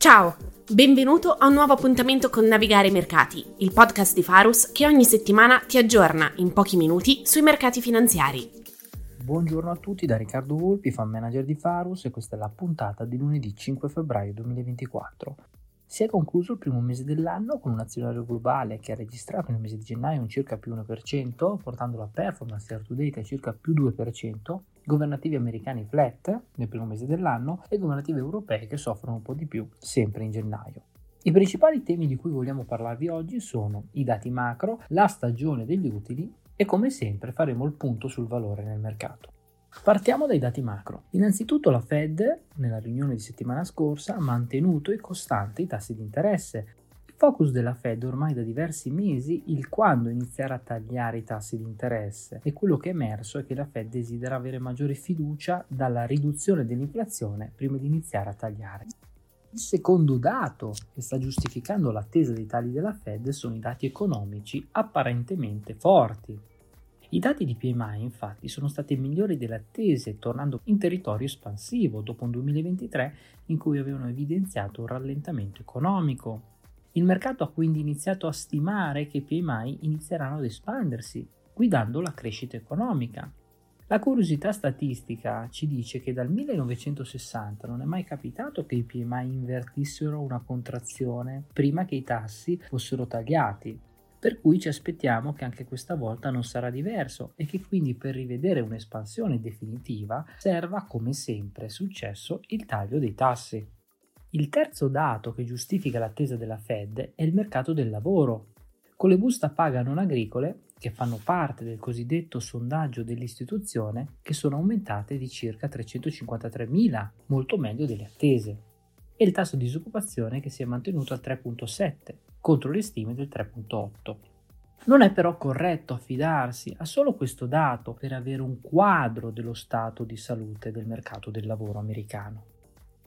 Ciao, benvenuto a un nuovo appuntamento con Navigare i Mercati, il podcast di Farus che ogni settimana ti aggiorna in pochi minuti sui mercati finanziari. Buongiorno a tutti da Riccardo Volpi, fan manager di Farus e questa è la puntata di lunedì 5 febbraio 2024. Si è concluso il primo mese dell'anno con un azionario globale che ha registrato nel mese di gennaio un circa più 1%, portando la performance year to date a circa più 2%, governativi americani flat nel primo mese dell'anno e governativi europei che soffrono un po' di più sempre in gennaio. I principali temi di cui vogliamo parlarvi oggi sono i dati macro, la stagione degli utili e come sempre faremo il punto sul valore nel mercato. Partiamo dai dati macro. Innanzitutto la Fed, nella riunione di settimana scorsa, ha mantenuto e costante i tassi di interesse. Il focus della Fed ormai da diversi mesi il quando iniziare a tagliare i tassi di interesse e quello che è emerso è che la Fed desidera avere maggiore fiducia dalla riduzione dell'inflazione prima di iniziare a tagliare. Il secondo dato che sta giustificando l'attesa dei tagli della Fed sono i dati economici apparentemente forti. I dati di PMI infatti sono stati migliori delle attese, tornando in territorio espansivo dopo un 2023 in cui avevano evidenziato un rallentamento economico. Il mercato ha quindi iniziato a stimare che i PMI inizieranno ad espandersi, guidando la crescita economica. La curiosità statistica ci dice che dal 1960 non è mai capitato che i PMI invertissero una contrazione prima che i tassi fossero tagliati, per cui ci aspettiamo che anche questa volta non sarà diverso e che quindi per rivedere un'espansione definitiva serva come sempre successo il taglio dei tassi. Il terzo dato che giustifica l'attesa della Fed è il mercato del lavoro. Con le busta paga non agricole, che fanno parte del cosiddetto sondaggio dell'istituzione, che sono aumentate di circa 353.000, molto meglio delle attese, e il tasso di disoccupazione che si è mantenuto al 3.7, contro le stime del 3.8. Non è però corretto affidarsi a solo questo dato per avere un quadro dello stato di salute del mercato del lavoro americano.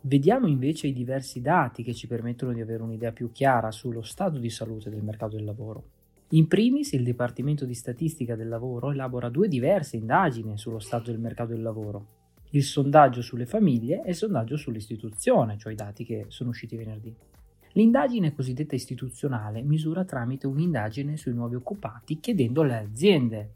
Vediamo invece i diversi dati che ci permettono di avere un'idea più chiara sullo stato di salute del mercato del lavoro. In primis, il Dipartimento di Statistica del Lavoro elabora due diverse indagini sullo stato del mercato del lavoro. Il sondaggio sulle famiglie e il sondaggio sull'istituzione, cioè i dati che sono usciti venerdì. L'indagine cosiddetta istituzionale misura tramite un'indagine sui nuovi occupati chiedendo alle aziende.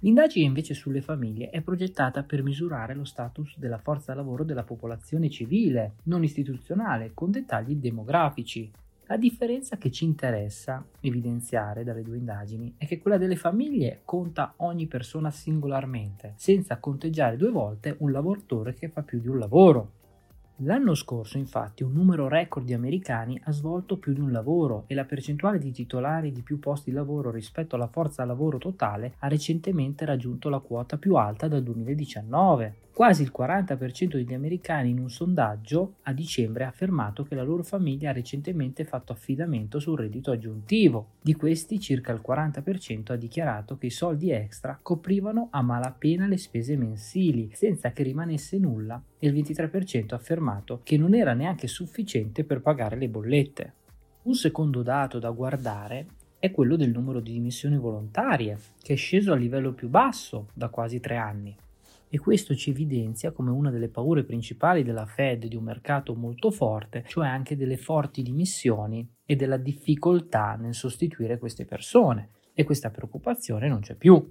L'indagine invece sulle famiglie è progettata per misurare lo status della forza lavoro della popolazione civile, non istituzionale, con dettagli demografici. La differenza che ci interessa evidenziare dalle due indagini è che quella delle famiglie conta ogni persona singolarmente, senza conteggiare due volte un lavoratore che fa più di un lavoro. L'anno scorso, infatti, un numero record di americani ha svolto più di un lavoro e la percentuale di titolari di più posti di lavoro rispetto alla forza lavoro totale ha recentemente raggiunto la quota più alta dal 2019. Quasi il 40% degli americani in un sondaggio a dicembre ha affermato che la loro famiglia ha recentemente fatto affidamento sul reddito aggiuntivo. Di questi circa il 40% ha dichiarato che i soldi extra coprivano a malapena le spese mensili, senza che rimanesse nulla, e il 23% ha affermato che non era neanche sufficiente per pagare le bollette. Un secondo dato da guardare è quello del numero di dimissioni volontarie, che è sceso al livello più basso da quasi tre anni e questo ci evidenzia come una delle paure principali della Fed di un mercato molto forte, cioè anche delle forti dimissioni e della difficoltà nel sostituire queste persone e questa preoccupazione non c'è più.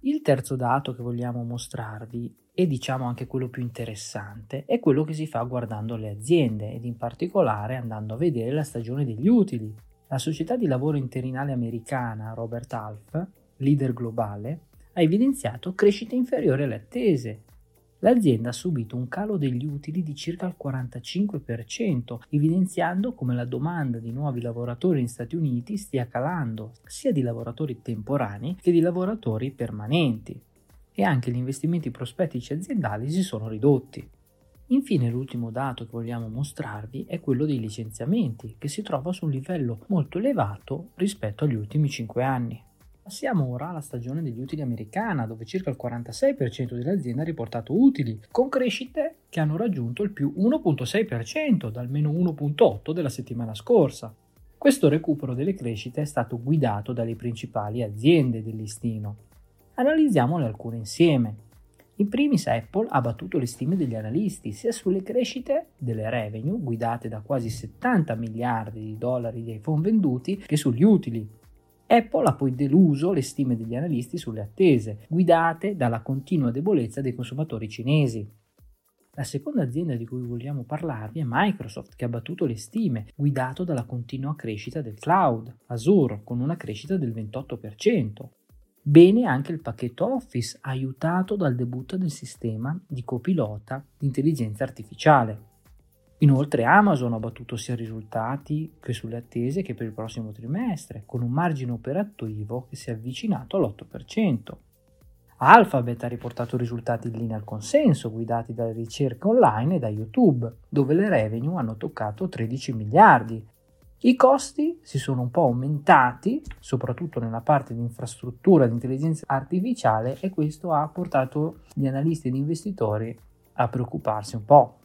Il terzo dato che vogliamo mostrarvi e diciamo anche quello più interessante è quello che si fa guardando le aziende ed in particolare andando a vedere la stagione degli utili. La società di lavoro interinale americana Robert Half, leader globale, ha evidenziato crescite inferiori alle attese. L'azienda ha subito un calo degli utili di circa il 45%, evidenziando come la domanda di nuovi lavoratori negli Stati Uniti stia calando, sia di lavoratori temporanei che di lavoratori permanenti. E anche gli investimenti prospettici aziendali si sono ridotti. Infine l'ultimo dato che vogliamo mostrarvi è quello dei licenziamenti, che si trova su un livello molto elevato rispetto agli ultimi 5 anni. Passiamo ora alla stagione degli utili americana, dove circa il 46% delle aziende ha riportato utili, con crescite che hanno raggiunto il più 1.6% dal meno 1.8% della settimana scorsa. Questo recupero delle crescite è stato guidato dalle principali aziende del listino. Analizziamole alcune insieme. In primis Apple ha battuto le stime degli analisti sia sulle crescite delle revenue, guidate da quasi 70 miliardi di dollari di iPhone venduti, che sugli utili. Apple ha poi deluso le stime degli analisti sulle attese, guidate dalla continua debolezza dei consumatori cinesi. La seconda azienda di cui vogliamo parlarvi è Microsoft, che ha battuto le stime, guidato dalla continua crescita del cloud, Azure, con una crescita del 28%. Bene anche il pacchetto Office, aiutato dal debutto del sistema di copilota di intelligenza artificiale. Inoltre Amazon ha battuto sia risultati che sulle attese che per il prossimo trimestre, con un margine operativo che si è avvicinato all'8%. Alphabet ha riportato risultati in linea al consenso, guidati dalle ricerche online e da YouTube, dove le revenue hanno toccato 13 miliardi. I costi si sono un po' aumentati, soprattutto nella parte di infrastruttura di intelligenza artificiale, e questo ha portato gli analisti ed investitori a preoccuparsi un po'.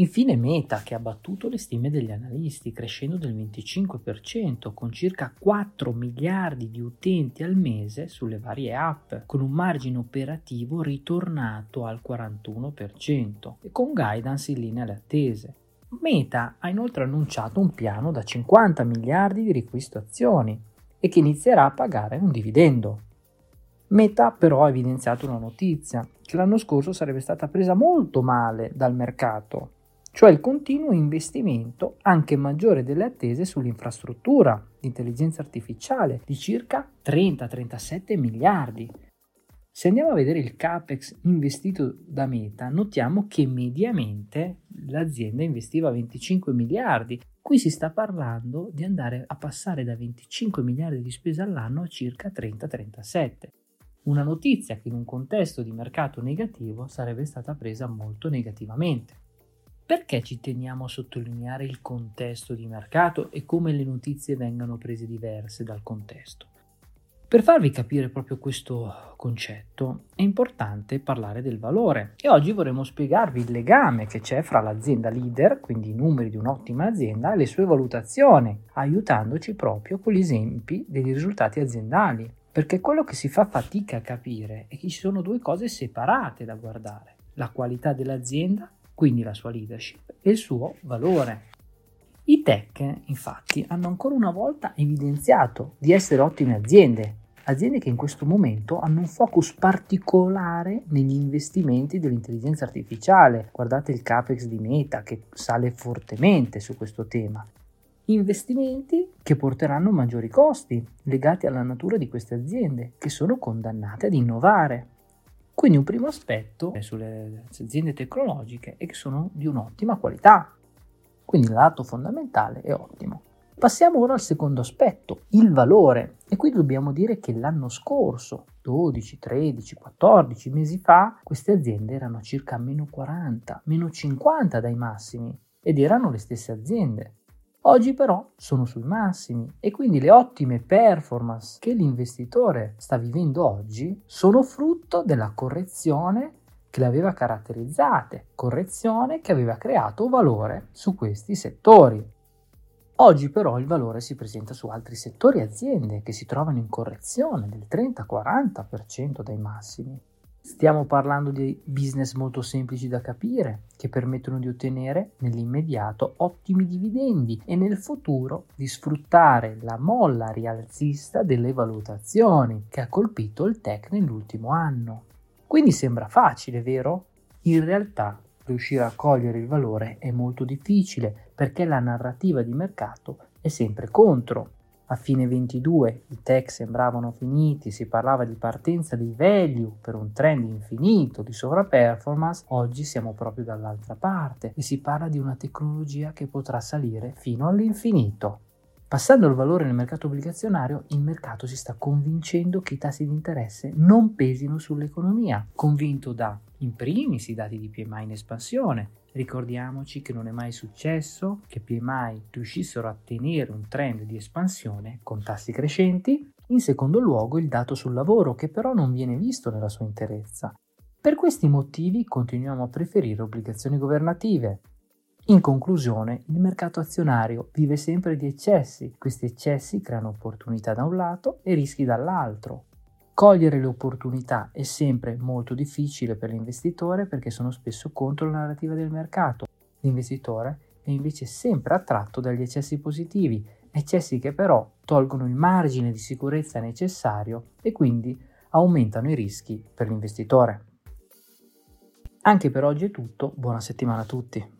Infine Meta che ha battuto le stime degli analisti crescendo del 25% con circa 4 miliardi di utenti al mese sulle varie app, con un margine operativo ritornato al 41% e con guidance in linea alle attese. Meta ha inoltre annunciato un piano da 50 miliardi di riacquisto azioni e che inizierà a pagare un dividendo. Meta però ha evidenziato una notizia, che l'anno scorso sarebbe stata presa molto male dal mercato cioè il continuo investimento anche maggiore delle attese sull'infrastruttura di intelligenza artificiale di circa 30-37 miliardi. Se andiamo a vedere il capex investito da Meta, notiamo che mediamente l'azienda investiva 25 miliardi. Qui si sta parlando di andare a passare da 25 miliardi di spesa all'anno a circa 30-37. Una notizia che in un contesto di mercato negativo sarebbe stata presa molto negativamente. Perché ci teniamo a sottolineare il contesto di mercato e come le notizie vengano prese diverse dal contesto? Per farvi capire proprio questo concetto è importante parlare del valore e oggi vorremmo spiegarvi il legame che c'è fra l'azienda leader, quindi i numeri di un'ottima azienda, e le sue valutazioni, aiutandoci proprio con gli esempi dei risultati aziendali. Perché quello che si fa fatica a capire è che ci sono due cose separate da guardare, la qualità dell'azienda quindi la sua leadership e il suo valore. I tech, infatti, hanno ancora una volta evidenziato di essere ottime aziende, aziende che in questo momento hanno un focus particolare negli investimenti dell'intelligenza artificiale. Guardate il capex di Meta che sale fortemente su questo tema. Investimenti che porteranno maggiori costi legati alla natura di queste aziende, che sono condannate ad innovare. Quindi un primo aspetto sulle aziende tecnologiche è che sono di un'ottima qualità. Quindi il lato fondamentale è ottimo. Passiamo ora al secondo aspetto, il valore. E qui dobbiamo dire che l'anno scorso, 12, 13, 14 mesi fa, queste aziende erano circa meno 40, meno 50 dai massimi ed erano le stesse aziende. Oggi però sono sui massimi e quindi le ottime performance che l'investitore sta vivendo oggi sono frutto della correzione che le aveva caratterizzate, correzione che aveva creato valore su questi settori. Oggi però il valore si presenta su altri settori e aziende che si trovano in correzione del 30-40% dai massimi. Stiamo parlando di business molto semplici da capire, che permettono di ottenere nell'immediato ottimi dividendi e nel futuro di sfruttare la molla rialzista delle valutazioni che ha colpito il tech nell'ultimo anno. Quindi sembra facile, vero? In realtà riuscire a cogliere il valore è molto difficile perché la narrativa di mercato è sempre contro a fine 22 i tech sembravano finiti, si parlava di partenza di value per un trend infinito di sovraperformance, oggi siamo proprio dall'altra parte e si parla di una tecnologia che potrà salire fino all'infinito. Passando al valore nel mercato obbligazionario, il mercato si sta convincendo che i tassi di interesse non pesino sull'economia, convinto da, in primis, i dati di PMI in espansione, Ricordiamoci che non è mai successo che PMI riuscissero a tenere un trend di espansione con tassi crescenti. In secondo luogo il dato sul lavoro che però non viene visto nella sua interezza. Per questi motivi continuiamo a preferire obbligazioni governative. In conclusione, il mercato azionario vive sempre di eccessi. Questi eccessi creano opportunità da un lato e rischi dall'altro. Cogliere le opportunità è sempre molto difficile per l'investitore perché sono spesso contro la narrativa del mercato. L'investitore è invece sempre attratto dagli eccessi positivi, eccessi che però tolgono il margine di sicurezza necessario e quindi aumentano i rischi per l'investitore. Anche per oggi è tutto, buona settimana a tutti.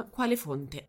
quale fonte.